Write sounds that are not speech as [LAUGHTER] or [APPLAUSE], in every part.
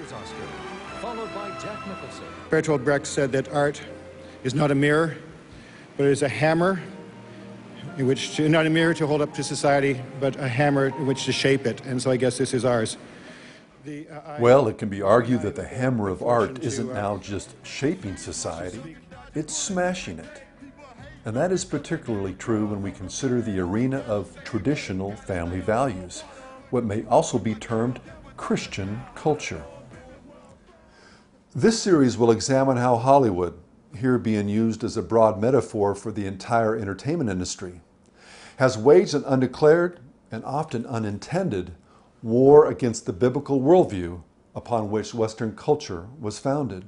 to present Director's Oscar, followed by Jack Nicholson. Bertolt Brecht said that art is not a mirror, but it is a hammer in which to, not a mirror to hold up to society, but a hammer in which to shape it. And so I guess this is ours. The, uh, well, it can be argued that the hammer of art isn't now just shaping society, it's smashing it. And that is particularly true when we consider the arena of traditional family values, what may also be termed Christian culture. This series will examine how Hollywood, here being used as a broad metaphor for the entire entertainment industry, has waged an undeclared and often unintended war against the biblical worldview upon which Western culture was founded.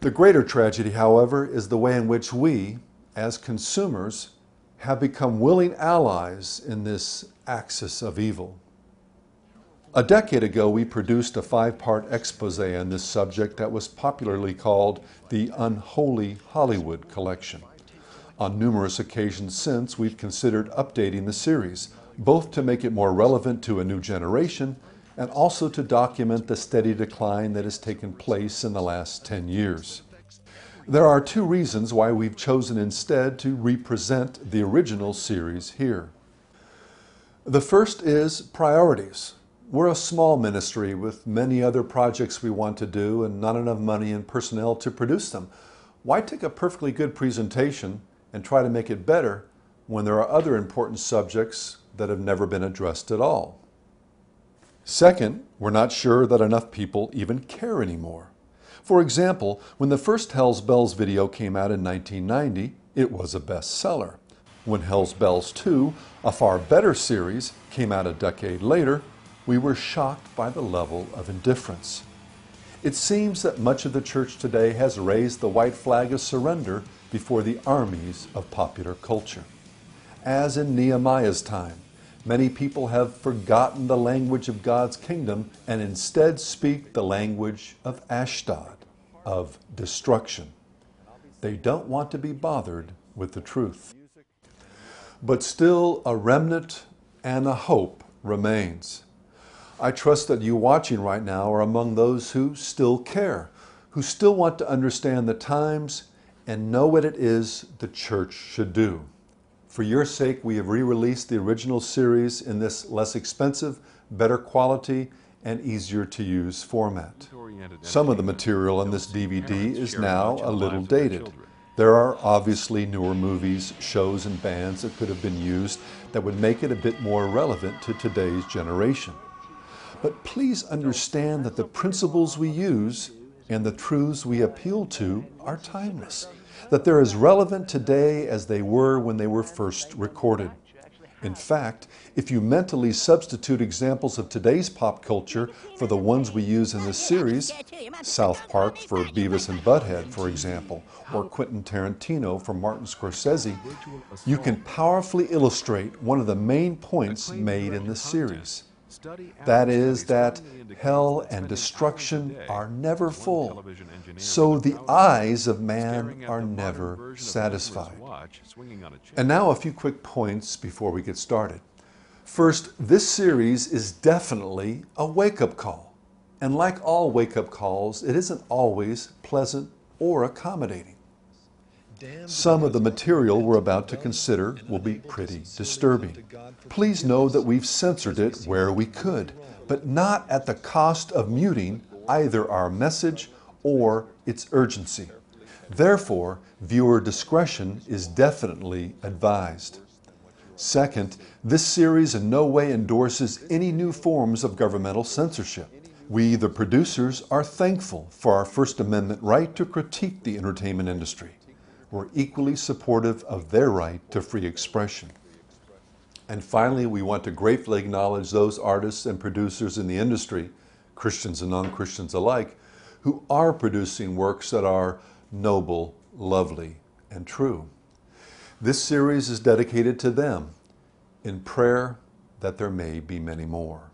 The greater tragedy, however, is the way in which we, as consumers, have become willing allies in this axis of evil. A decade ago, we produced a five part expose on this subject that was popularly called the Unholy Hollywood Collection. On numerous occasions since, we've considered updating the series, both to make it more relevant to a new generation and also to document the steady decline that has taken place in the last 10 years. There are two reasons why we've chosen instead to represent the original series here. The first is priorities. We're a small ministry with many other projects we want to do and not enough money and personnel to produce them. Why take a perfectly good presentation and try to make it better when there are other important subjects that have never been addressed at all? Second, we're not sure that enough people even care anymore. For example, when the first Hell's Bells video came out in 1990, it was a bestseller. When Hell's Bells 2, a far better series, came out a decade later, we were shocked by the level of indifference. It seems that much of the church today has raised the white flag of surrender before the armies of popular culture. As in Nehemiah's time, many people have forgotten the language of God's kingdom and instead speak the language of Ashdod, of destruction. They don't want to be bothered with the truth. But still, a remnant and a hope remains. I trust that you watching right now are among those who still care, who still want to understand the times and know what it is the church should do. For your sake, we have re released the original series in this less expensive, better quality, and easier to use format. Some of the material on this DVD is now a little dated. There are obviously newer movies, shows, and bands that could have been used that would make it a bit more relevant to today's generation. But please understand that the principles we use and the truths we appeal to are timeless, that they're as relevant today as they were when they were first recorded. In fact, if you mentally substitute examples of today's pop culture for the ones we use in this series, South Park for Beavis and Butthead, for example, or Quentin Tarantino for Martin Scorsese, you can powerfully illustrate one of the main points made in this series. That is, that hell and destruction are never full, so the eyes of man are never satisfied. And now a few quick points before we get started. First, this series is definitely a wake up call. And like all wake up calls, it isn't always pleasant or accommodating. Some of the material we're about to consider will be pretty disturbing. Please know that we've censored it where we could, but not at the cost of muting either our message or its urgency. Therefore, viewer discretion is definitely advised. Second, this series in no way endorses any new forms of governmental censorship. We, the producers, are thankful for our First Amendment right to critique the entertainment industry were equally supportive of their right to free expression. And finally, we want to gratefully acknowledge those artists and producers in the industry, Christians and non Christians alike, who are producing works that are noble, lovely, and true. This series is dedicated to them in prayer that there may be many more.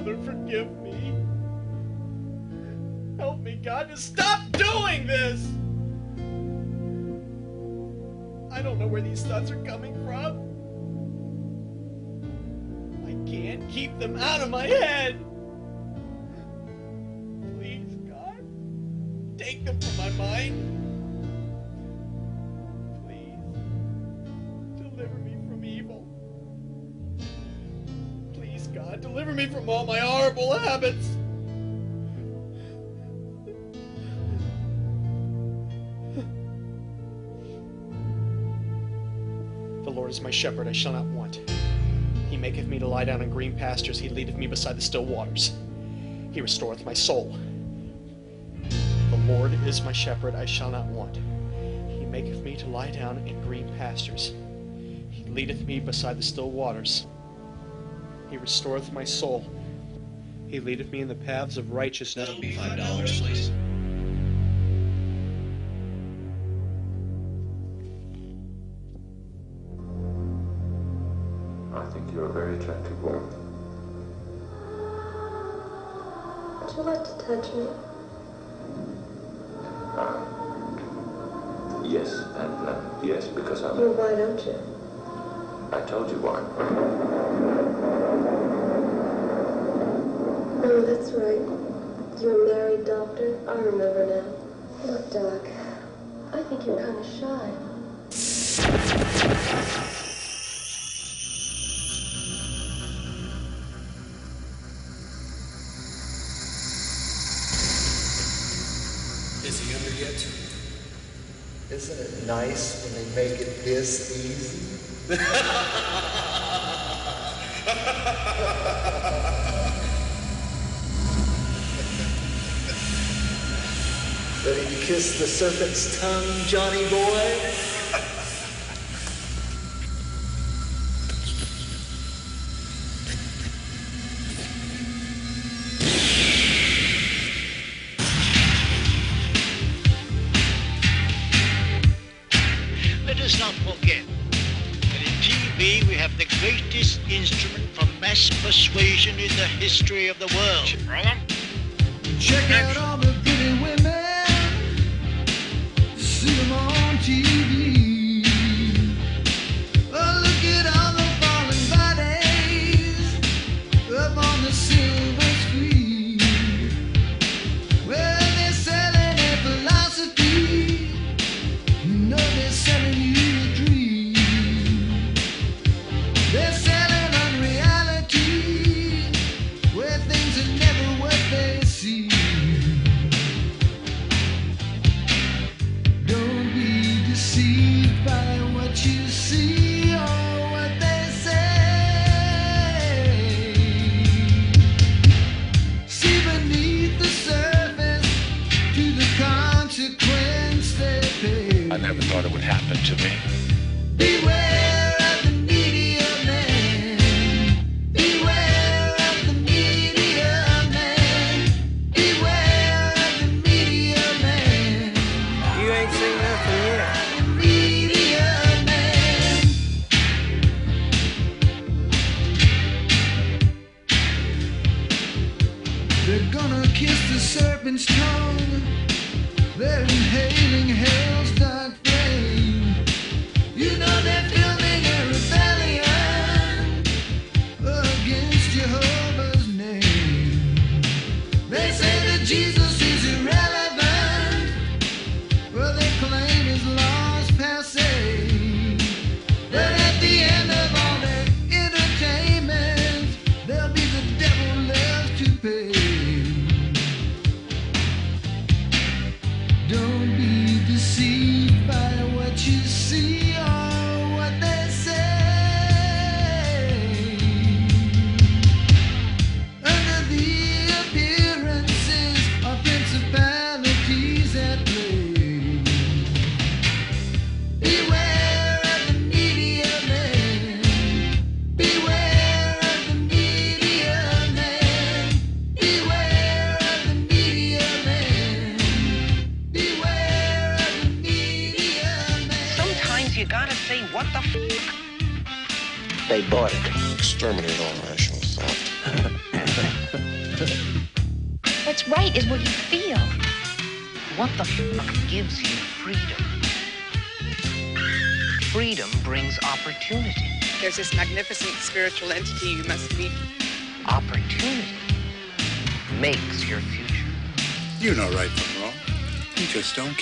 Father, forgive me. help me, God, to stop doing this. I don't know where these thoughts are coming from. I can't keep them out of my head. Please, God, take them from my mind. Deliver me from all my horrible habits. The Lord is my shepherd, I shall not want. He maketh me to lie down in green pastures, He leadeth me beside the still waters. He restoreth my soul. The Lord is my shepherd, I shall not want. He maketh me to lie down in green pastures. He leadeth me beside the still waters. He restoreth my soul. He leadeth me in the paths of righteousness. That'll be five dollars, please. I think you're kind of shy. Is he under yet? Isn't it nice when they make it this easy? [LAUGHS] kiss the serpent's tongue, Johnny boy?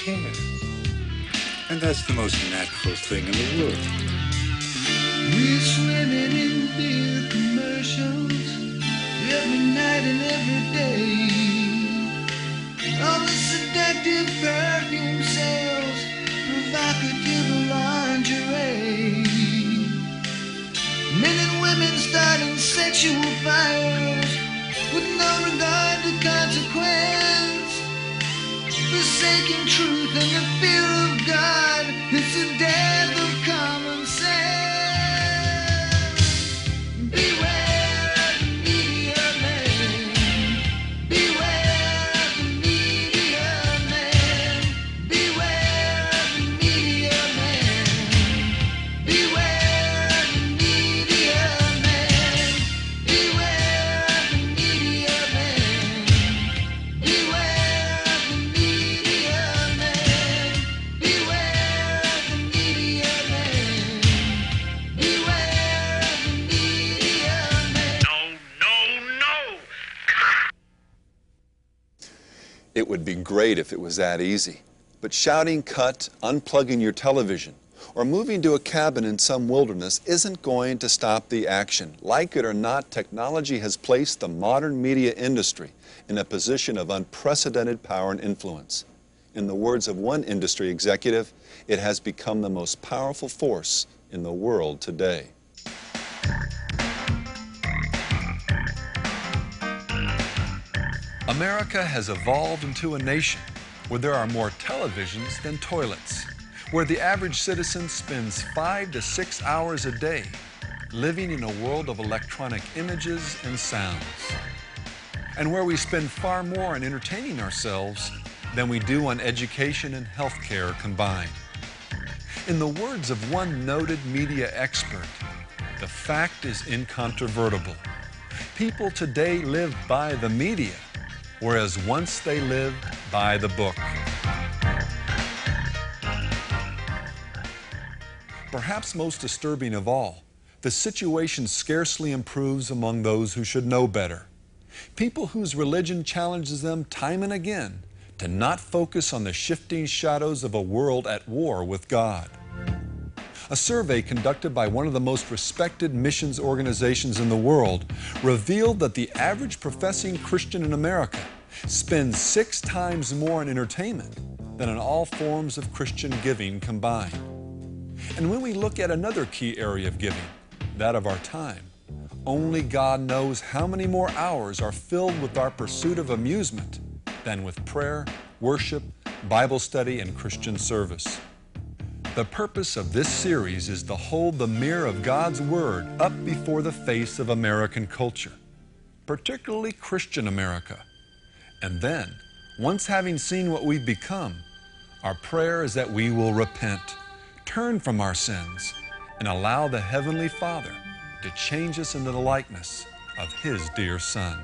Care. And that's the most natural thing in the world. We're swimming in beer commercials every night and every day. All the seductive perfume sales, provocative lingerie. Men and women starting sexual fires with no regard to consequence. Forsaking truth and the fear of God, it's the death would be great if it was that easy. But shouting cut, unplugging your television, or moving to a cabin in some wilderness isn't going to stop the action. Like it or not, technology has placed the modern media industry in a position of unprecedented power and influence. In the words of one industry executive, it has become the most powerful force in the world today. America has evolved into a nation where there are more televisions than toilets, where the average citizen spends five to six hours a day living in a world of electronic images and sounds, and where we spend far more on entertaining ourselves than we do on education and healthcare combined. In the words of one noted media expert, the fact is incontrovertible. People today live by the media, whereas once they lived by the book. Perhaps most disturbing of all, the situation scarcely improves among those who should know better. People whose religion challenges them time and again to not focus on the shifting shadows of a world at war with God. A survey conducted by one of the most respected missions organizations in the world revealed that the average professing Christian in America spends six times more on entertainment than on all forms of Christian giving combined. And when we look at another key area of giving, that of our time, only God knows how many more hours are filled with our pursuit of amusement than with prayer, worship, Bible study, and Christian service. The purpose of this series is to hold the mirror of God's Word up before the face of American culture, particularly Christian America. And then, once having seen what we've become, our prayer is that we will repent, turn from our sins, and allow the Heavenly Father to change us into the likeness of His dear Son.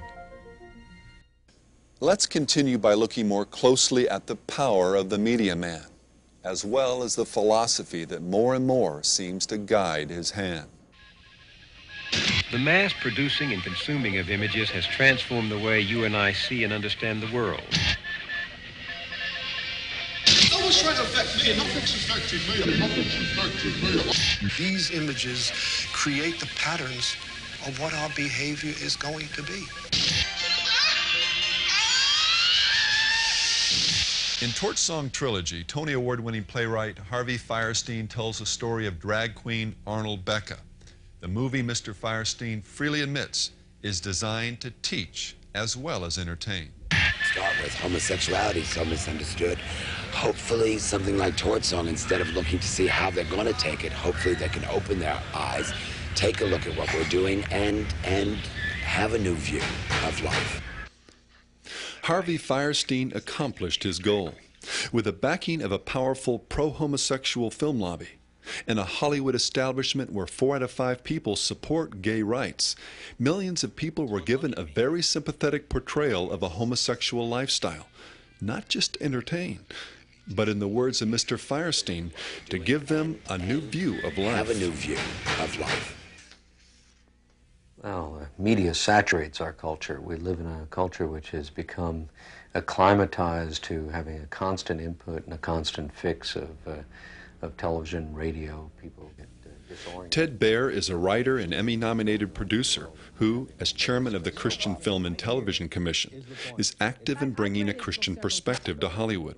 Let's continue by looking more closely at the power of the media man, as well as the philosophy that more and more seems to guide his hand. The mass producing and consuming of images has transformed the way you and I see and understand the world. No one's trying to affect me. Nothing's affecting me. Nothing's affecting me. These images create the patterns of what our behavior is going to be. In Torch Song Trilogy, Tony Award winning playwright Harvey Fierstein tells the story of drag queen Arnold Beckoff. The movie Mr. Fierstein freely admits is designed to teach as well as entertain. Start with homosexuality, so misunderstood. Hopefully, something like Torch Song, instead of looking to see how they're going to take it, hopefully they can open their eyes, take a look at what we're doing, and and have a new view of life. Harvey Fierstein accomplished his goal. With the backing of a powerful pro homosexual film lobby and a Hollywood establishment where four out of five people support gay rights, millions of people were given a very sympathetic portrayal of a homosexual lifestyle, not just to entertain, but in the words of Mr. Fierstein, to give them a new view of life. Have a new view of life. Well, uh, media saturates our culture. We live in a culture which has become acclimatized to having a constant input and a constant fix of, uh, of television, radio. People get uh, disoriented. Ted Baehr is a writer and Emmy nominated producer who, as chairman of the Christian Film and Television Commission, is active in bringing a Christian perspective to Hollywood.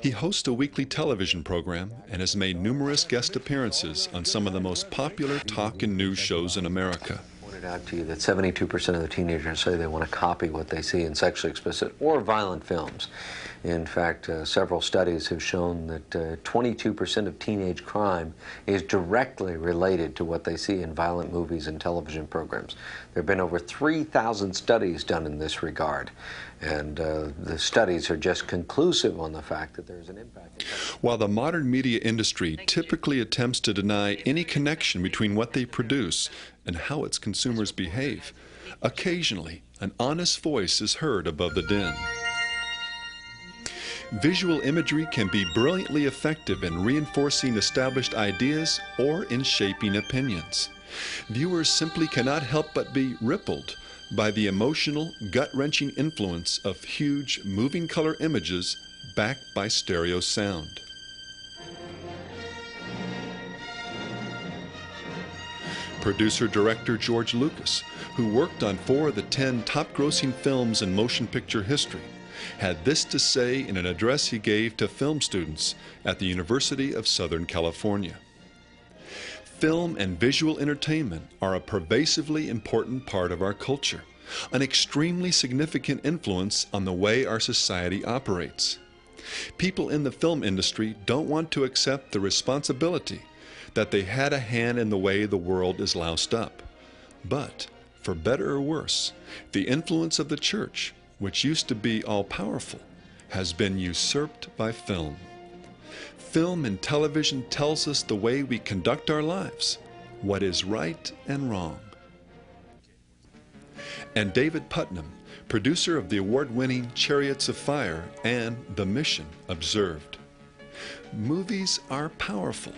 He hosts a weekly television program and has made numerous guest appearances on some of the most popular talk and news shows in America. Pointed out to you that 72% of the teenagers say they want to copy what they see in sexually explicit or violent films. In fact, uh, several studies have shown that uh, 22% of teenage crime is directly related to what they see in violent movies and television programs. There have been over 3,000 studies done in this regard, and uh, the studies are just conclusive on the fact that there's an impact. While the modern media industry typically attempts to deny any connection between what they produce and how its consumers behave, occasionally an honest voice is heard above the din. Visual imagery can be brilliantly effective in reinforcing established ideas or in shaping opinions. Viewers simply cannot help but be rippled by the emotional, gut wrenching influence of huge, moving color images backed by stereo sound. Producer director George Lucas, who worked on four of the ten top grossing films in motion picture history, had this to say in an address he gave to film students at the University of Southern California. Film and visual entertainment are a pervasively important part of our culture, an extremely significant influence on the way our society operates. People in the film industry don't want to accept the responsibility that they had a hand in the way the world is loused up. But, for better or worse, the influence of the church, which used to be all powerful, has been usurped by film. Film and television tells us the way we conduct our lives, what is right and wrong. And David Puttnam, producer of the award winning Chariots of Fire and The Mission, observed Movies are powerful.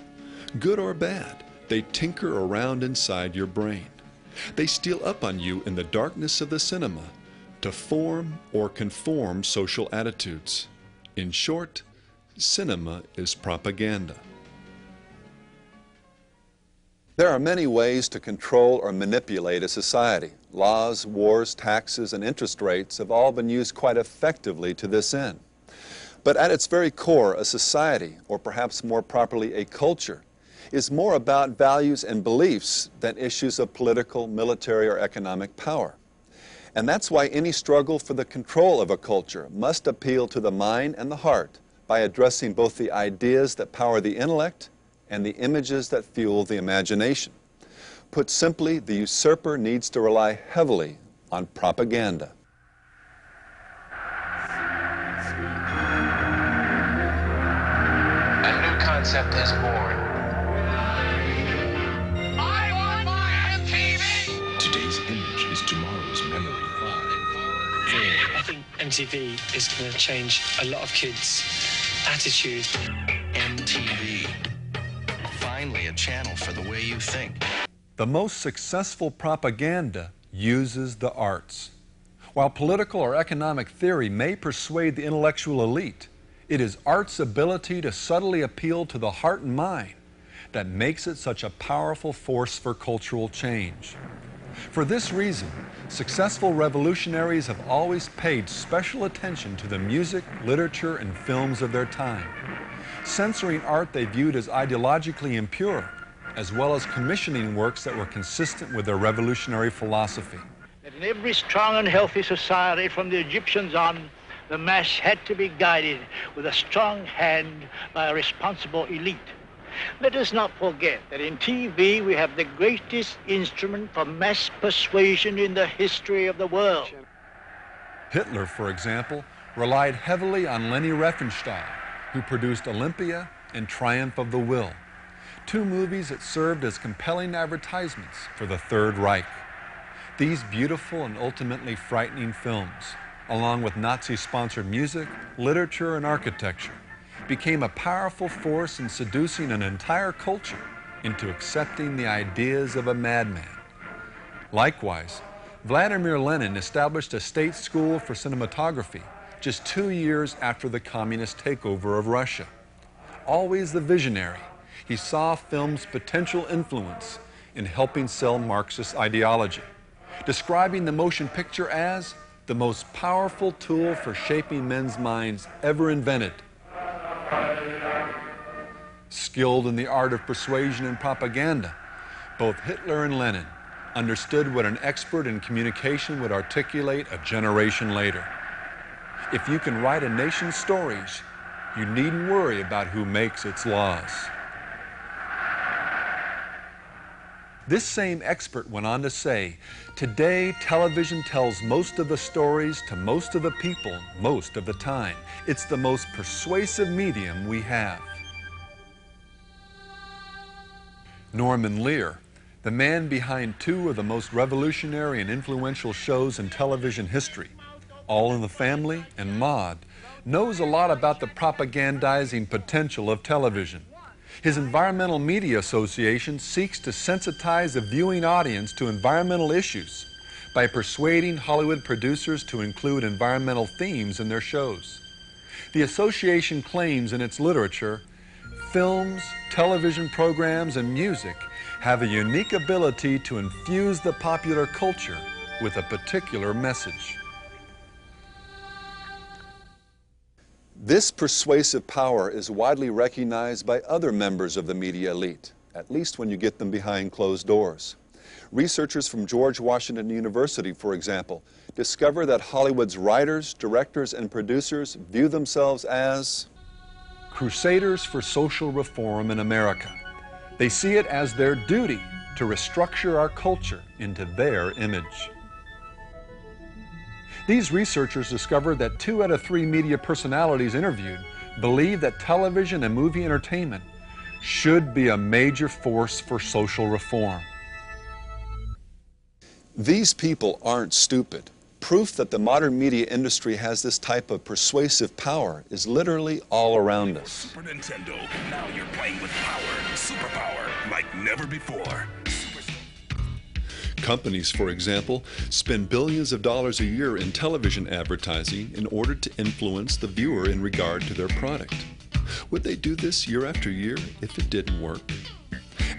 Good or bad, they tinker around inside your brain. They steal up on you in the darkness of the cinema to form or conform social attitudes. In short, cinema is propaganda. There are many ways to control or manipulate a society. Laws, wars, taxes, and interest rates have all been used quite effectively to this end. But at its very core, a society, or perhaps more properly, a culture, is more about values and beliefs than issues of political, military, or economic power. And that's why any struggle for the control of a culture must appeal to the mind and the heart by addressing both the ideas that power the intellect and the images that fuel the imagination. Put simply, the usurper needs to rely heavily on propaganda. A new concept is born. I want my MTV! Today's image is tomorrow's memory. I think MTV is going to change a lot of kids' attitude. MTV. Finally, a channel for the way you think. The most successful propaganda uses the arts. While political or economic theory may persuade the intellectual elite, it is art's ability to subtly appeal to the heart and mind that makes it such a powerful force for cultural change. For this reason, successful revolutionaries have always paid special attention to the music, literature, and films of their time, censoring art they viewed as ideologically impure, as well as commissioning works that were consistent with their revolutionary philosophy. that in every strong and healthy society from the Egyptians on, the mass had to be guided with a strong hand by a responsible elite. Let us not forget that in TV we have the greatest instrument for mass persuasion in the history of the world. Hitler, for example, relied heavily on Leni Riefenstahl, who produced Olympia and Triumph of the Will, two movies that served as compelling advertisements for the Third Reich. These beautiful and ultimately frightening films along with Nazi sponsored music, literature, and architecture, became a powerful force in seducing an entire culture into accepting the ideas of a madman. Likewise, Vladimir Lenin established a state school for cinematography just two years after the communist takeover of Russia. Always the visionary, he saw film's potential influence in helping sell Marxist ideology, describing the motion picture as the most powerful tool for shaping men's minds ever invented. Skilled in the art of persuasion and propaganda, both Hitler and Lenin understood what an expert in communication would articulate a generation later. If you can write a nation's stories, you needn't worry about who makes its laws. This same expert went on to say, Today, television tells most of the stories to most of the people most of the time. It's the most persuasive medium we have. Norman Lear, the man behind two of the most revolutionary and influential shows in television history, All in the Family and Maude, knows a lot about the propagandizing potential of television. His Environmental Media Association seeks to sensitize the viewing audience to environmental issues by persuading Hollywood producers to include environmental themes in their shows. The association claims in its literature films, television programs, and music have a unique ability to infuse the popular culture with a particular message. This persuasive power is widely recognized by other members of the media elite, at least when you get them behind closed doors. Researchers from George Washington University, for example, discover that Hollywood's writers, directors, and producers view themselves as crusaders for social reform in America. They see it as their duty to restructure our culture into their image. These researchers discovered that two out of three media personalities interviewed believe that television and movie entertainment should be a major force for social reform. These people aren't stupid. Proof that the modern media industry has this type of persuasive power is literally all around us. Super Nintendo. Now you're playing with power, superpower, like never before. Companies, for example, spend billions of dollars a year in television advertising in order to influence the viewer in regard to their product. Would they do this year after year if it didn't work?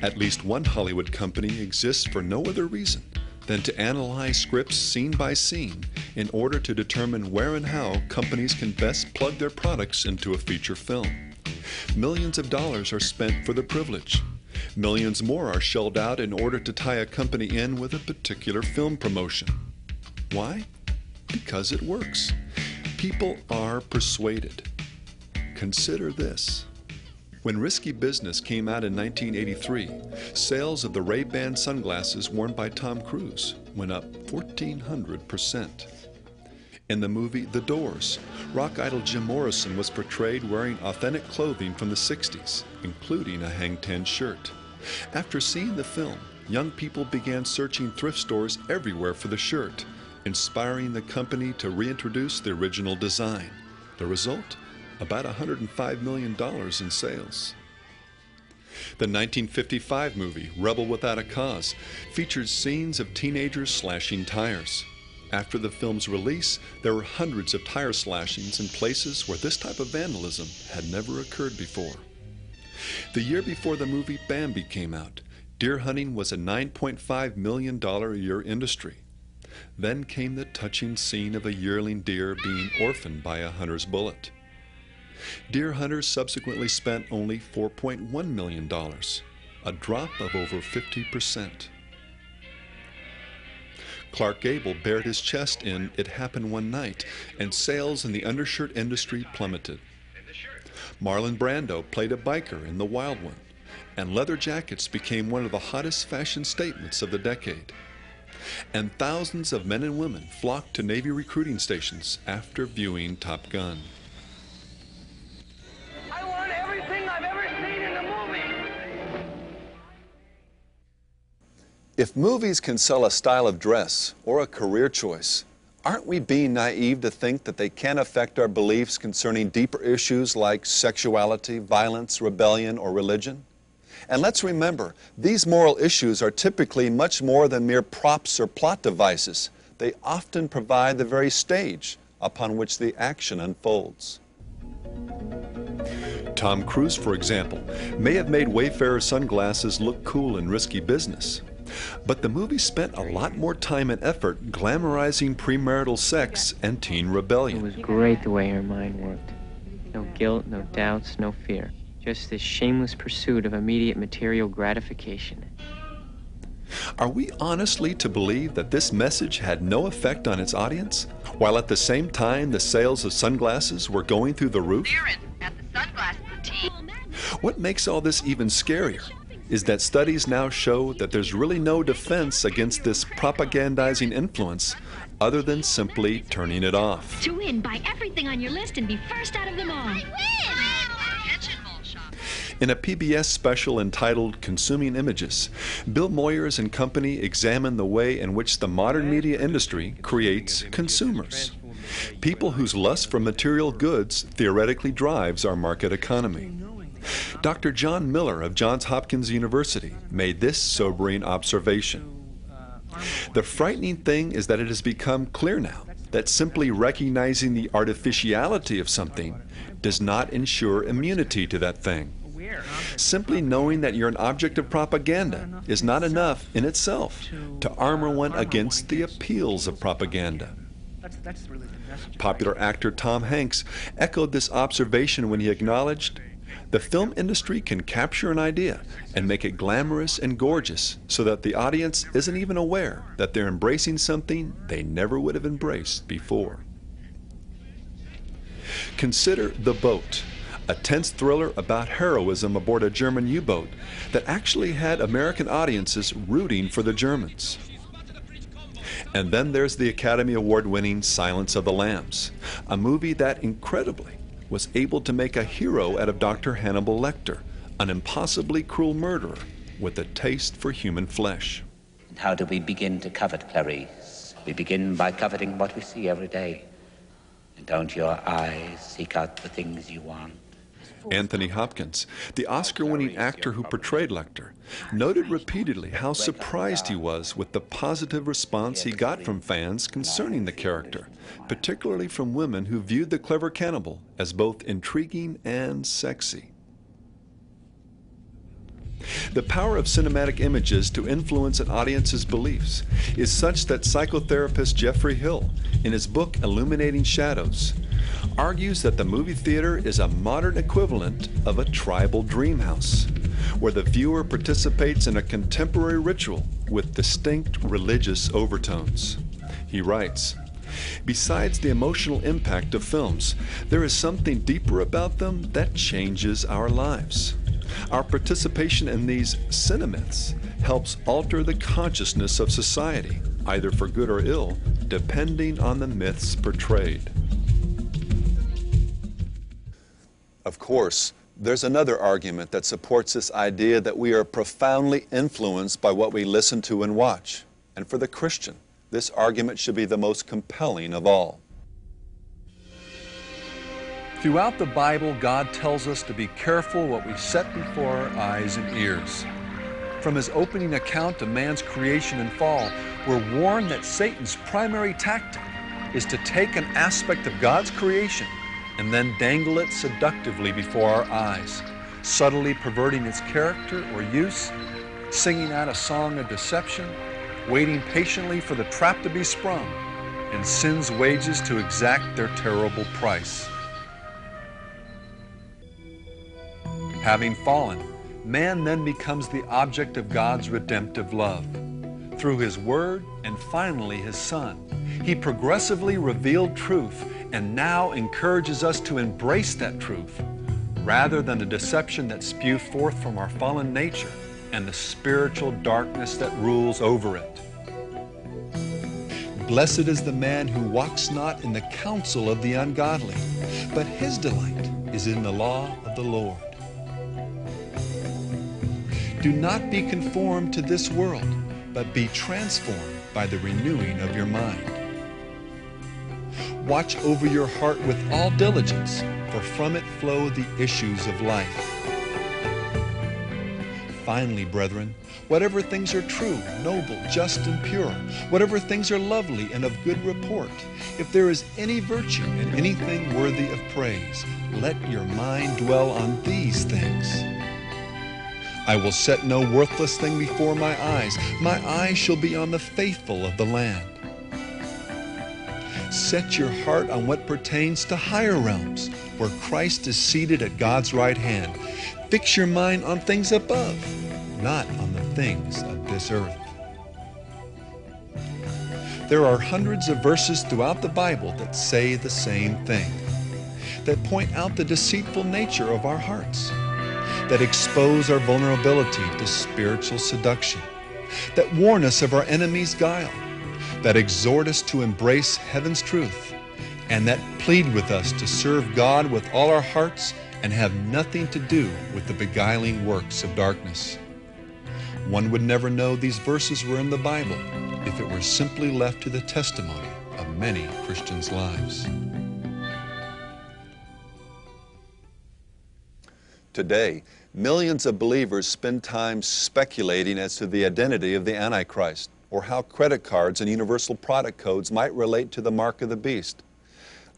At least one Hollywood company exists for no other reason than to analyze scripts scene by scene in order to determine where and how companies can best plug their products into a feature film. Millions of dollars are spent for the privilege. Millions more are shelled out in order to tie a company in with a particular film promotion. Why? Because it works. People are persuaded. Consider this. When Risky Business came out in 1983, sales of the Ray-Ban sunglasses worn by Tom Cruise went up 1400%. In the movie The Doors, rock idol Jim Morrison was portrayed wearing authentic clothing from the 60s, including a hang ten shirt. After seeing the film, young people began searching thrift stores everywhere for the shirt, inspiring the company to reintroduce the original design. The result? About $105 million in sales. The 1955 movie, Rebel Without a Cause, featured scenes of teenagers slashing tires. After the film's release, there were hundreds of tire slashings in places where this type of vandalism had never occurred before. The year before the movie Bambi came out, deer hunting was a $9.5 million a year industry. Then came the touching scene of a yearling deer being orphaned by a hunter's bullet. Deer hunters subsequently spent only $4.1 million, a drop of over 50%. Clark Gable bared his chest in It Happened One Night, and sales in the undershirt industry plummeted. Marlon Brando played a biker in The Wild One, and leather jackets became one of the hottest fashion statements of the decade. And thousands of men and women flocked to Navy recruiting stations after viewing Top Gun. If movies can sell a style of dress or a career choice, Aren't we being naive to think that they can affect our beliefs concerning deeper issues like sexuality, violence, rebellion, or religion? And let's remember, these moral issues are typically much more than mere props or plot devices. They often provide the very stage upon which the action unfolds. Tom Cruise, for example, may have made Wayfarer sunglasses look cool in risky business. But the movie spent a lot more time and effort glamorizing premarital sex and teen rebellion. It was great the way her mind worked. No guilt, no doubts, no fear. Just this shameless pursuit of immediate material gratification. Are we honestly to believe that this message had no effect on its audience, while at the same time the sales of sunglasses were going through the roof? What makes all this even scarier is that studies now show that there's really no defense against this propagandizing influence other than simply turning it off. To win, buy everything on your list and be first out of them all. In a PBS special entitled Consuming Images, Bill Moyers and company examine the way in which the modern media industry creates consumers. People whose lust for material goods theoretically drives our market economy. Dr. John Miller of Johns Hopkins University made this sobering observation. The frightening thing is that it has become clear now that simply recognizing the artificiality of something does not ensure immunity to that thing. Simply knowing that you're an object of propaganda is not enough in itself to armor one against the appeals of propaganda. Popular actor Tom Hanks echoed this observation when he acknowledged the film industry can capture an idea and make it glamorous and gorgeous so that the audience isn't even aware that they're embracing something they never would have embraced before. Consider The Boat, a tense thriller about heroism aboard a German U boat that actually had American audiences rooting for the Germans. And then there's the Academy Award winning Silence of the Lambs, a movie that incredibly was able to make a hero out of Dr. Hannibal Lecter, an impossibly cruel murderer with a taste for human flesh. How do we begin to covet, Clarice? We begin by coveting what we see every day. And don't your eyes seek out the things you want? Anthony Hopkins, the Oscar winning actor who portrayed Lecter, noted repeatedly how surprised he was with the positive response he got from fans concerning the character, particularly from women who viewed the clever cannibal as both intriguing and sexy. The power of cinematic images to influence an audience's beliefs is such that psychotherapist Geoffrey Hill, in his book Illuminating Shadows, argues that the movie theater is a modern equivalent of a tribal dream house, where the viewer participates in a contemporary ritual with distinct religious overtones. He writes, Besides the emotional impact of films, there is something deeper about them that changes our lives. Our participation in these cinemyths helps alter the consciousness of society, either for good or ill, depending on the myths portrayed. Of course, there's another argument that supports this idea that we are profoundly influenced by what we listen to and watch. And for the Christian, this argument should be the most compelling of all. Throughout the Bible, God tells us to be careful what we set before our eyes and ears. From his opening account of man's creation and fall, we're warned that Satan's primary tactic is to take an aspect of God's creation and then dangle it seductively before our eyes, subtly perverting its character or use, singing out a song of deception, waiting patiently for the trap to be sprung, and sin's wages to exact their terrible price. Having fallen, man then becomes the object of God's redemptive love. Through His Word and finally His Son, He progressively revealed truth and now encourages us to embrace that truth rather than the deception that spew forth from our fallen nature and the spiritual darkness that rules over it. Blessed is the man who walks not in the counsel of the ungodly, but his delight is in the law of the Lord. Do not be conformed to this world, but be transformed by the renewing of your mind. Watch over your heart with all diligence, for from it flow the issues of life. Finally, brethren, whatever things are true, noble, just, and pure, whatever things are lovely and of good report, if there is any virtue and anything worthy of praise, let your mind dwell on these things. I will set no worthless thing before my eyes. My eyes shall be on the faithful of the land. Set your heart on what pertains to higher realms, where Christ is seated at God's right hand. Fix your mind on things above, not on the things of this earth. There are hundreds of verses throughout the Bible that say the same thing, that point out the deceitful nature of our hearts, that expose our vulnerability to spiritual seduction, that warn us of our enemy's guile, that exhort us to embrace heaven's truth, and that plead with us to serve God with all our hearts and have nothing to do with the beguiling works of darkness. One would never know these verses were in the Bible if it were simply left to the testimony of many Christians' lives. Today, millions of believers spend time speculating as to the identity of the Antichrist or how credit cards and universal product codes might relate to the mark of the beast.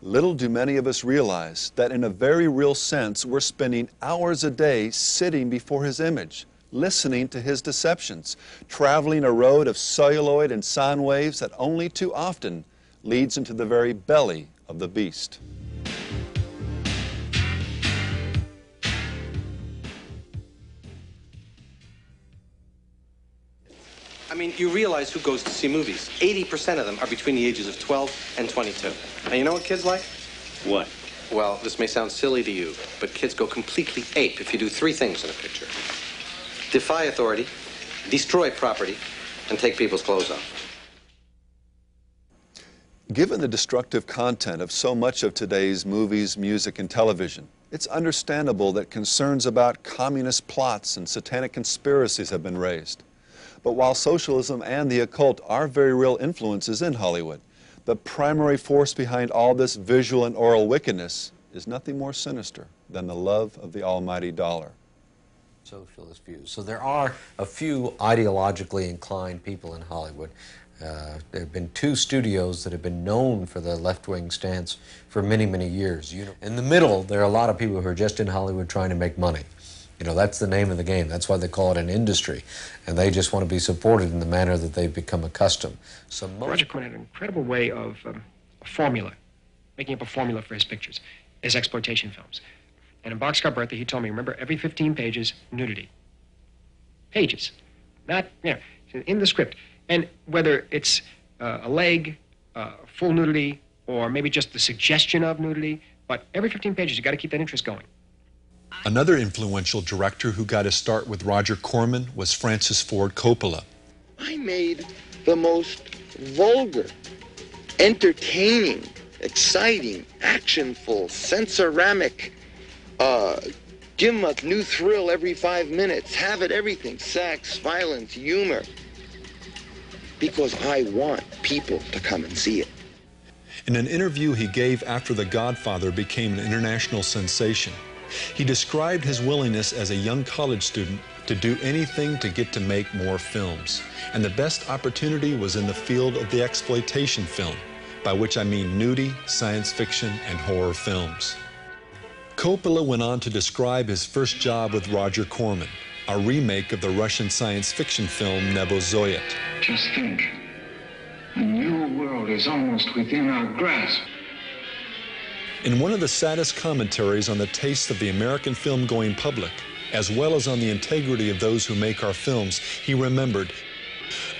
Little do many of us realize that in a very real sense, we're spending hours a day sitting before His image, listening to His deceptions, traveling a road of celluloid and sine waves that only too often leads into the very belly of the beast. I mean, you realize who goes to see movies. 80% of them are between the ages of 12 and 22. And you know what kids like? What? Well, this may sound silly to you, but kids go completely ape if you do three things in a picture defy authority, destroy property, and take people's clothes off. Given the destructive content of so much of today's movies, music, and television, it's understandable that concerns about communist plots and satanic conspiracies have been raised. But while socialism and the occult are very real influences in Hollywood, the primary force behind all this visual and oral wickedness is nothing more sinister than the love of the almighty dollar. Socialist views. So there are a few ideologically inclined people in Hollywood. Uh, there have been two studios that have been known for their left-wing stance for many, many years. You know, in the middle, there are a lot of people who are just in Hollywood trying to make money. You know, that's the name of the game. That's why they call it an industry. And they just want to be supported in the manner that they've become accustomed. So most Roger Corman had an incredible way of um, a formula, making up a formula for his pictures, his exploitation films. And in Boxcar Bertha, he told me, remember, every 15 pages, nudity. Pages. Not, you know, in the script. And whether it's uh, a leg, uh, full nudity, or maybe just the suggestion of nudity, but every 15 pages, you got to keep that interest going. Another influential director who got his start with Roger Corman was Francis Ford Coppola. I made the most vulgar, entertaining, exciting, actionful, sensoramic, uh, give 'em a new thrill every five minutes, have it everything sex, violence, humor. Because I want people to come and see it. In an interview he gave after The Godfather became an international sensation, he described his willingness as a young college student to do anything to get to make more films. And the best opportunity was in the field of the exploitation film, by which I mean nudie, science fiction, and horror films. Coppola went on to describe his first job with Roger Corman, a remake of the Russian science fiction film Nebo Zovyot. Just think. A new world is almost within our grasp. In one of the saddest commentaries on the taste of the American film going public, as well as on the integrity of those who make our films, he remembered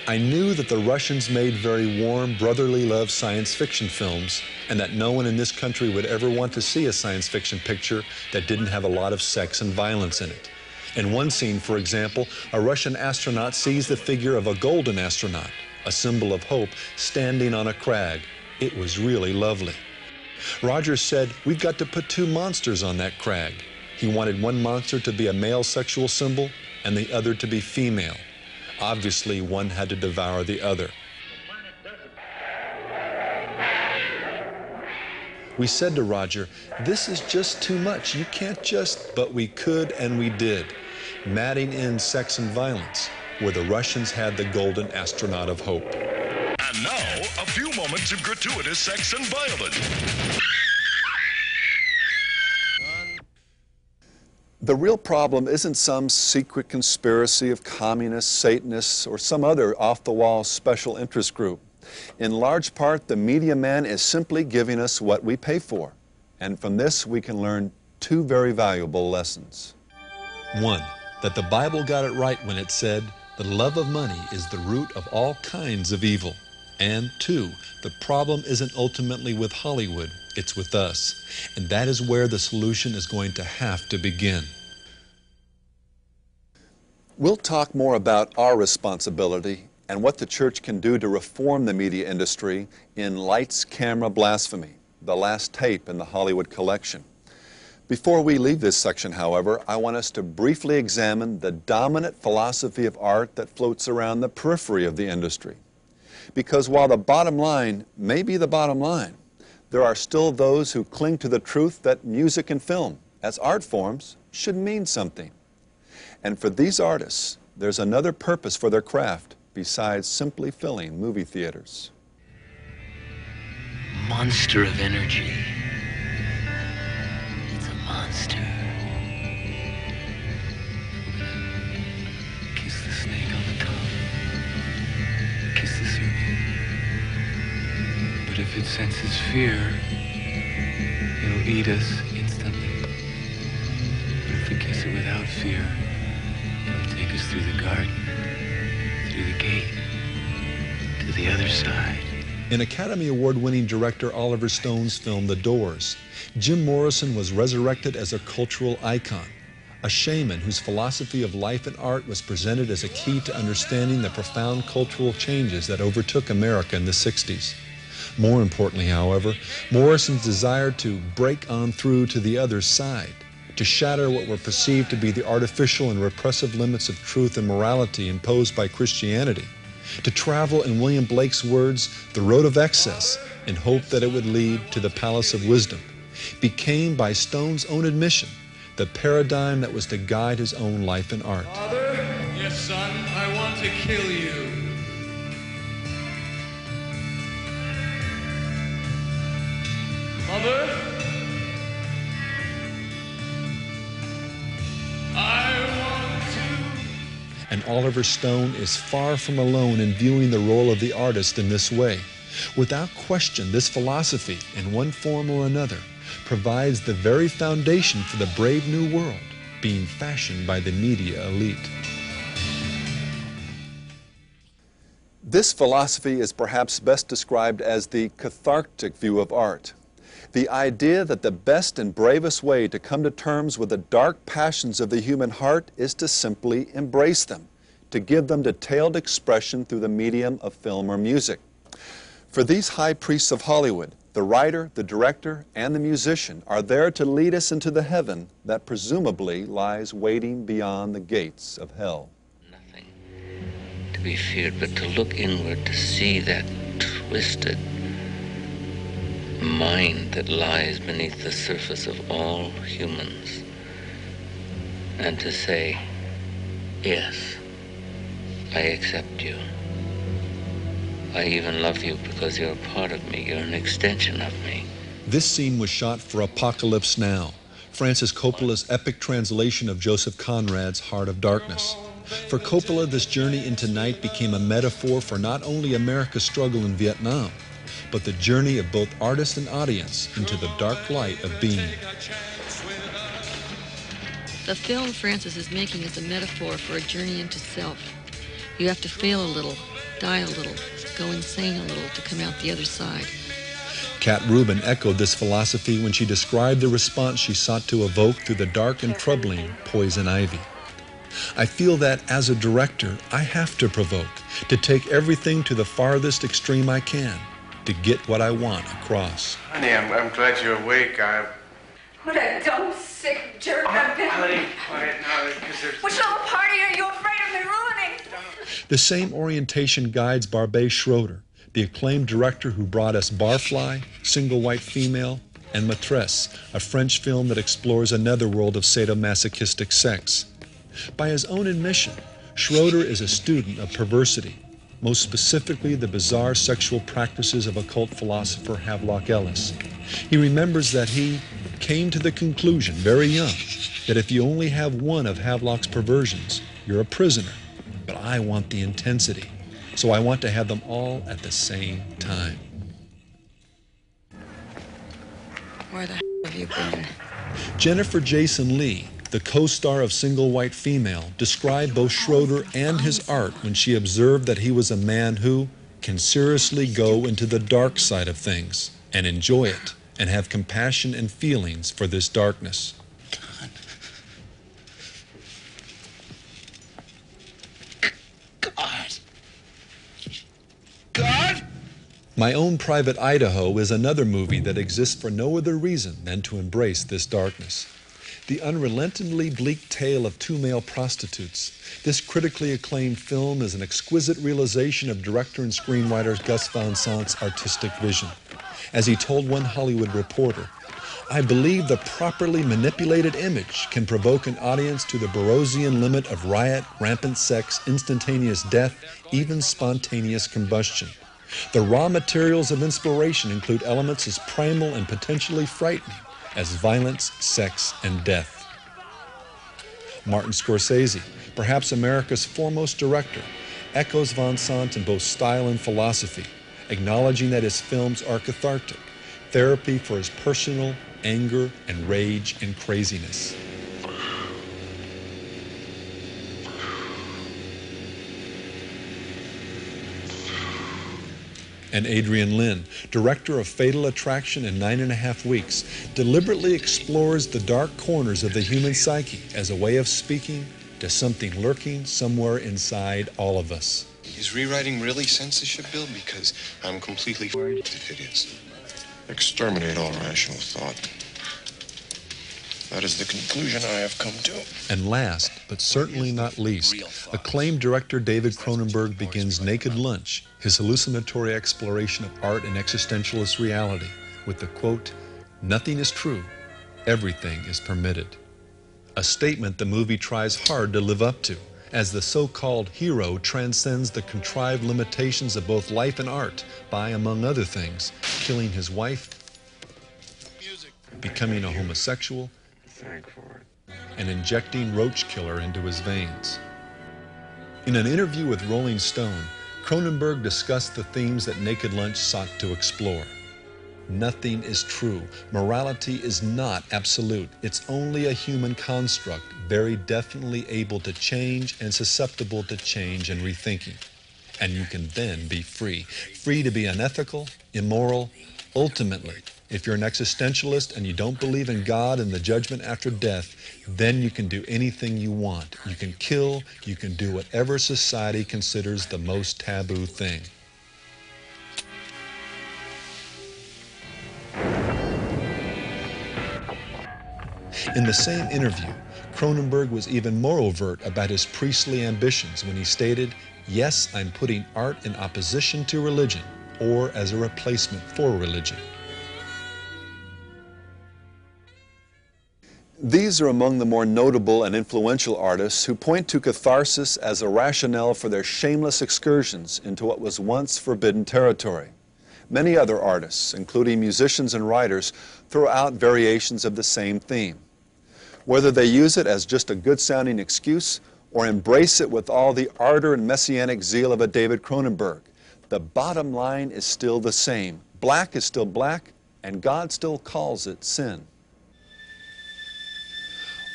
I knew that the Russians made very warm, brotherly love science fiction films, and that no one in this country would ever want to see a science fiction picture that didn't have a lot of sex and violence in it. In one scene, for example, a Russian astronaut sees the figure of a golden astronaut, a symbol of hope, standing on a crag. It was really lovely. Rogers said, We've got to put two monsters on that crag. He wanted one monster to be a male sexual symbol and the other to be female. Obviously, one had to devour the other. We said to Roger, This is just too much. You can't just, but we could and we did. Matting in sex and violence, where the Russians had the golden astronaut of hope. And now, a few moments of gratuitous sex and violence. The real problem isn't some secret conspiracy of communists, Satanists, or some other off the wall special interest group. In large part, the media man is simply giving us what we pay for. And from this, we can learn two very valuable lessons. One, that the Bible got it right when it said, the love of money is the root of all kinds of evil. And two, the problem isn't ultimately with Hollywood, it's with us. And that is where the solution is going to have to begin. We'll talk more about our responsibility and what the church can do to reform the media industry in Lights, Camera, Blasphemy, the last tape in the Hollywood collection. Before we leave this section, however, I want us to briefly examine the dominant philosophy of art that floats around the periphery of the industry. Because while the bottom line may be the bottom line, there are still those who cling to the truth that music and film, as art forms, should mean something. And for these artists, there's another purpose for their craft besides simply filling movie theaters. Monster of energy. It's a monster. If it senses fear, it'll eat us instantly. But if we kiss it without fear, it'll take us through the garden, through the gate, to the other side. In Academy Award winning director Oliver Stone's film The Doors, Jim Morrison was resurrected as a cultural icon, a shaman whose philosophy of life and art was presented as a key to understanding the profound cultural changes that overtook America in the 60s. More importantly, however, Morrison's desire to break on through to the other side, to shatter what were perceived to be the artificial and repressive limits of truth and morality imposed by Christianity, to travel, in William Blake's words, the road of excess in hope that it would lead to the palace of wisdom, became, by Stone's own admission, the paradigm that was to guide his own life and art. Father, yes, son, I want to kill you. Mother, I want to. And Oliver Stone is far from alone in viewing the role of the artist in this way. Without question, this philosophy, in one form or another, provides the very foundation for the brave new world being fashioned by the media elite. This philosophy is perhaps best described as the cathartic view of art. The idea that the best and bravest way to come to terms with the dark passions of the human heart is to simply embrace them, to give them detailed expression through the medium of film or music. For these high priests of Hollywood, the writer, the director, and the musician are there to lead us into the heaven that presumably lies waiting beyond the gates of hell. Nothing to be feared, but to look inward to see that twisted mind that lies beneath the surface of all humans, and to say, Yes, I accept you. I even love you because you're a part of me, you're an extension of me. This scene was shot for Apocalypse Now, Francis Coppola's epic translation of Joseph Conrad's Heart of Darkness. For Coppola, this journey into night became a metaphor for not only America's struggle in Vietnam, but the journey of both artist and audience into the dark light of being. The film Francis is making is a metaphor for a journey into self. You have to fail a little, die a little, go insane a little to come out the other side. Katt Ruben echoed this philosophy when she described the response she sought to evoke through the dark and troubling Poison Ivy. I feel that as a director, I have to provoke, to take everything to the farthest extreme I can, to get what I want across. Honey, I'm, I'm glad you're awake. I. What a dumb, sick jerk I've been. Honey, quiet now, because there's. Which little party are you afraid of me ruining? The same orientation guides Barbet Schroeder, the acclaimed director who brought us Barfly, Single White Female, and Maîtresse, a French film that explores another world of sadomasochistic sex. By his own admission, Schroeder is a student of perversity, most specifically the bizarre sexual practices of occult philosopher Havelock Ellis. He remembers that he came to the conclusion very young that if you only have one of Havelock's perversions, you're a prisoner. But I want the intensity, so I want to have them all at the same time. Where the hell [LAUGHS] have you been? Jennifer Jason Lee, the co star of Single White Female, described both Schroeder and his art when she observed that he was a man who can seriously go into the dark side of things and enjoy it and have compassion and feelings for this darkness. God. God? My Own Private Idaho is another movie that exists for no other reason than to embrace this darkness. The unrelentingly bleak tale of two male prostitutes. This critically acclaimed film is an exquisite realization of director and screenwriter Gus Van Sant's artistic vision. As he told one Hollywood reporter, I believe the properly manipulated image can provoke an audience to the Burroughsian limit of riot, rampant sex, instantaneous death, even spontaneous combustion. The raw materials of inspiration include elements as primal and potentially frightening as violence, sex, and death. Martin Scorsese, perhaps America's foremost director, echoes Van Sant in both style and philosophy, acknowledging that his films are cathartic, therapy for his personal anger and rage and craziness. And Adrian Lyne, director of Fatal Attraction in Nine and a Half Weeks, deliberately explores the dark corners of the human psyche as a way of speaking to something lurking somewhere inside all of us. Is rewriting really censorship bill? Because I'm completely worried if it is. Exterminate all rational thought. That is the conclusion I have come to. And last, but certainly not least, acclaimed director David Cronenberg begins Naked Lunch, his hallucinatory exploration of art and existentialist reality, with the quote, Nothing is true, everything is permitted. A statement the movie tries hard to live up to, as the so called hero transcends the contrived limitations of both life and art by, among other things, killing his wife, becoming a homosexual, and injecting roach killer into his veins. In an interview with Rolling Stone, Cronenberg discussed the themes that Naked Lunch sought to explore. Nothing is true. Morality is not absolute. It's only a human construct, very definitely able to change and susceptible to change and rethinking. And you can then be free. Free to be unethical, immoral, ultimately if you're an existentialist and you don't believe in God and the judgment after death, then you can do anything you want. You can kill, you can do whatever society considers the most taboo thing. In the same interview, Cronenberg was even more overt about his priestly ambitions when he stated, Yes, I'm putting art in opposition to religion or as a replacement for religion. These are among the more notable and influential artists who point to catharsis as a rationale for their shameless excursions into what was once forbidden territory. Many other artists, including musicians and writers, throw out variations of the same theme. Whether they use it as just a good sounding excuse or embrace it with all the ardor and messianic zeal of a David Cronenberg, the bottom line is still the same. Black is still black, and God still calls it sin.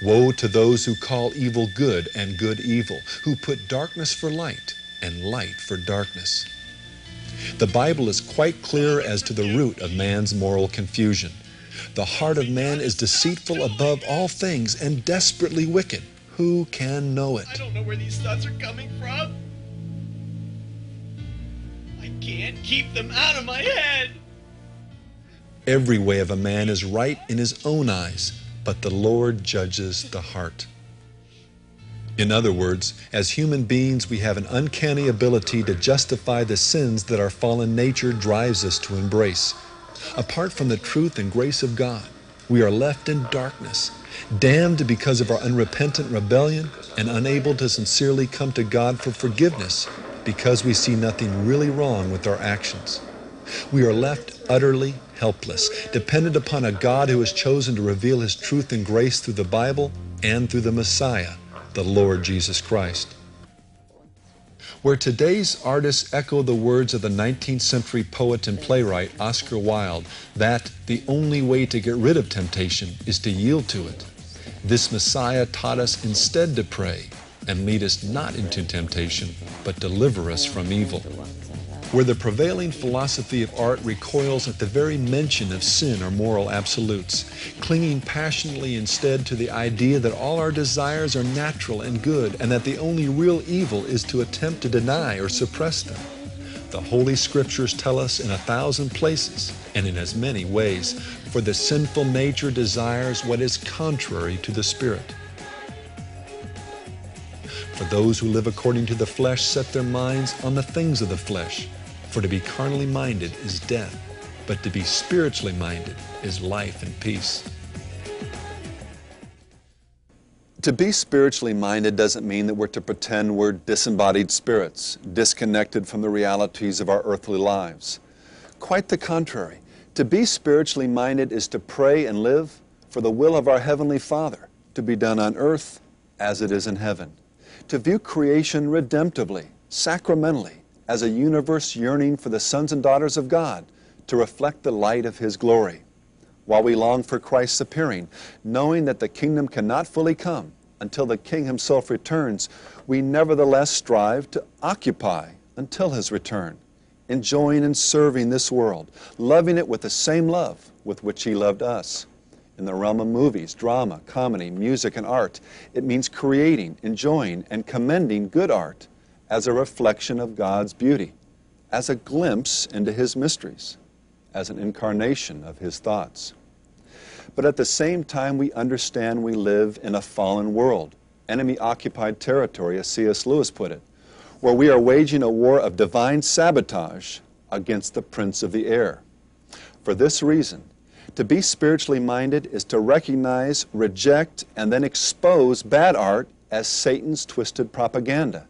Woe to those who call evil good and good evil, who put darkness for light and light for darkness. The Bible is quite clear as to the root of man's moral confusion. The heart of man is deceitful above all things and desperately wicked. Who can know it? I don't know where these thoughts are coming from. I can't keep them out of my head. Every way of a man is right in his own eyes, but the Lord judges the heart. In other words, as human beings, we have an uncanny ability to justify the sins that our fallen nature drives us to embrace. Apart from the truth and grace of God, we are left in darkness, damned because of our unrepentant rebellion and unable to sincerely come to God for forgiveness because we see nothing really wrong with our actions. We are left utterly helpless, dependent upon a God who has chosen to reveal his truth and grace through the Bible and through the Messiah, the Lord Jesus Christ. Where today's artists echo the words of the 19th century poet and playwright Oscar Wilde that the only way to get rid of temptation is to yield to it, this Messiah taught us instead to pray and lead us not into temptation, but deliver us from evil. Where the prevailing philosophy of art recoils at the very mention of sin or moral absolutes, clinging passionately instead to the idea that all our desires are natural and good and that the only real evil is to attempt to deny or suppress them. The Holy Scriptures tell us in a thousand places and in as many ways, for the sinful nature desires what is contrary to the Spirit. For those who live according to the flesh set their minds on the things of the flesh. For to be carnally minded is death, but to be spiritually minded is life and peace. To be spiritually minded doesn't mean that we're to pretend we're disembodied spirits, disconnected from the realities of our earthly lives. Quite the contrary. To be spiritually minded is to pray and live for the will of our Heavenly Father to be done on earth as it is in heaven. To view creation redemptively, sacramentally, as a universe yearning for the sons and daughters of God to reflect the light of His glory. While we long for Christ's appearing, knowing that the kingdom cannot fully come until the King Himself returns, we nevertheless strive to occupy until His return, enjoying and serving this world, loving it with the same love with which He loved us. In the realm of movies, drama, comedy, music, and art, it means creating, enjoying, and commending good art as a reflection of God's beauty, as a glimpse into His mysteries, as an incarnation of His thoughts. But at the same time, we understand we live in a fallen world, enemy occupied territory, as C.S. Lewis put it, where we are waging a war of divine sabotage against the prince of the air. For this reason, to be spiritually minded is to recognize, reject, and then expose bad art as Satan's twisted propaganda.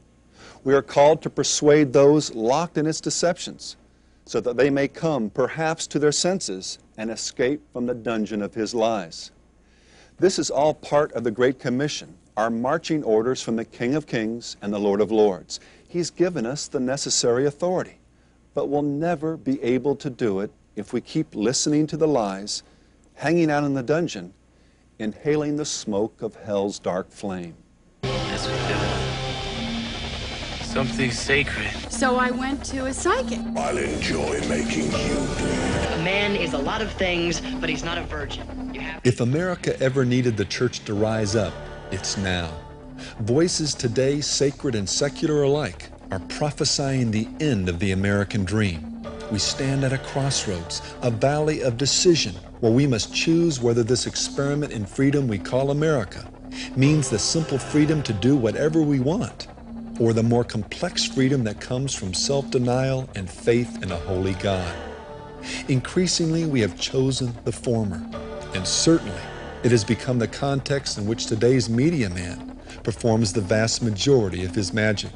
We are called to persuade those locked in its deceptions so that they may come perhaps to their senses and escape from the dungeon of his lies. This is all part of the Great Commission, our marching orders from the King of Kings and the Lord of Lords. He's given us the necessary authority, but we'll never be able to do it if we keep listening to the lies, hanging out in the dungeon, inhaling the smoke of hell's dark flame. Something sacred. So I went to a psychic. I'll enjoy making you A man is a lot of things, but he's not a virgin. You have If America ever needed the church to rise up, it's now. Voices today, sacred and secular alike, are prophesying the end of the American dream. We stand at a crossroads, a valley of decision, where we must choose whether this experiment in freedom we call America means the simple freedom to do whatever we want, or the more complex freedom that comes from self denial and faith in a holy God. Increasingly, we have chosen the former, and certainly it has become the context in which today's media man performs the vast majority of his magic.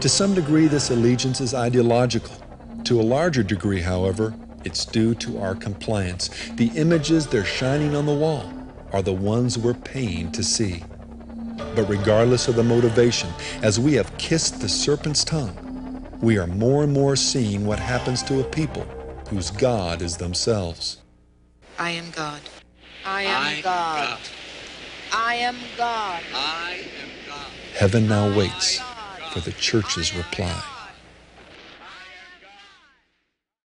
To some degree, this allegiance is ideological. To a larger degree, however, it's due to our compliance. The images they're shining on the wall are the ones we're paying to see. But regardless of the motivation, as we have kissed the serpent's tongue, we are more and more seeing what happens to a people whose God is themselves. I am God. I am God. I am God. I am God. Heaven now waits for the church's reply.